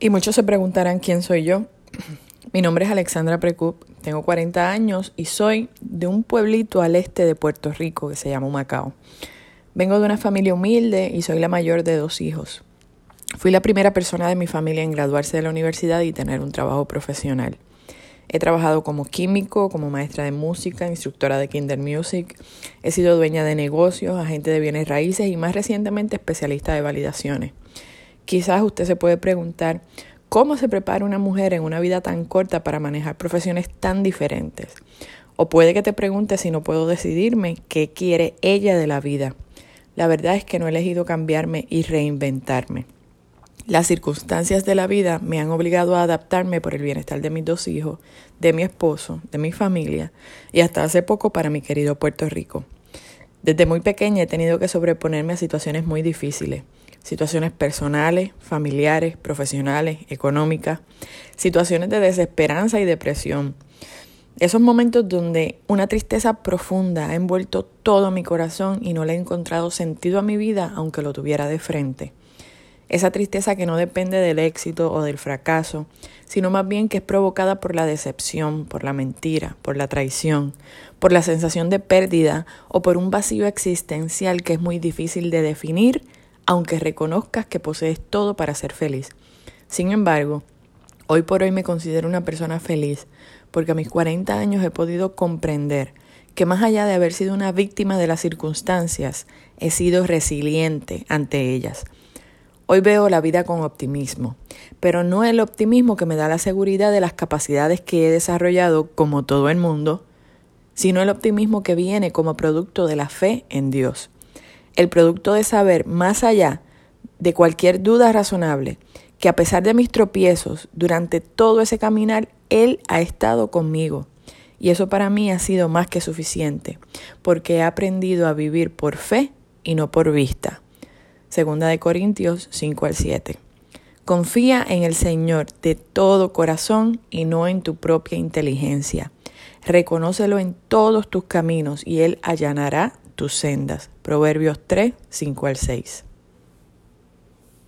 Y muchos se preguntarán quién soy yo. Mi nombre es Alexandra Precup, tengo 40 años y soy de un pueblito al este de Puerto Rico que se llama Macao. Vengo de una familia humilde y soy la mayor de dos hijos. Fui la primera persona de mi familia en graduarse de la universidad y tener un trabajo profesional. He trabajado como químico, como maestra de música, instructora de Kinder Music. He sido dueña de negocios, agente de bienes raíces y más recientemente especialista de validaciones. Quizás usted se puede preguntar cómo se prepara una mujer en una vida tan corta para manejar profesiones tan diferentes. O puede que te pregunte si no puedo decidirme qué quiere ella de la vida. La verdad es que no he elegido cambiarme y reinventarme. Las circunstancias de la vida me han obligado a adaptarme por el bienestar de mis dos hijos, de mi esposo, de mi familia y hasta hace poco para mi querido Puerto Rico. Desde muy pequeña he tenido que sobreponerme a situaciones muy difíciles situaciones personales, familiares, profesionales, económicas, situaciones de desesperanza y depresión. Esos momentos donde una tristeza profunda ha envuelto todo mi corazón y no le he encontrado sentido a mi vida aunque lo tuviera de frente. Esa tristeza que no depende del éxito o del fracaso, sino más bien que es provocada por la decepción, por la mentira, por la traición, por la sensación de pérdida o por un vacío existencial que es muy difícil de definir aunque reconozcas que posees todo para ser feliz. Sin embargo, hoy por hoy me considero una persona feliz porque a mis 40 años he podido comprender que más allá de haber sido una víctima de las circunstancias, he sido resiliente ante ellas. Hoy veo la vida con optimismo, pero no el optimismo que me da la seguridad de las capacidades que he desarrollado como todo el mundo, sino el optimismo que viene como producto de la fe en Dios el producto de saber más allá de cualquier duda razonable que a pesar de mis tropiezos durante todo ese caminar, Él ha estado conmigo. Y eso para mí ha sido más que suficiente, porque he aprendido a vivir por fe y no por vista. Segunda de Corintios 5 al 7. Confía en el Señor de todo corazón y no en tu propia inteligencia. Reconócelo en todos tus caminos y Él allanará tus sendas. Proverbios 3, 5 al 6.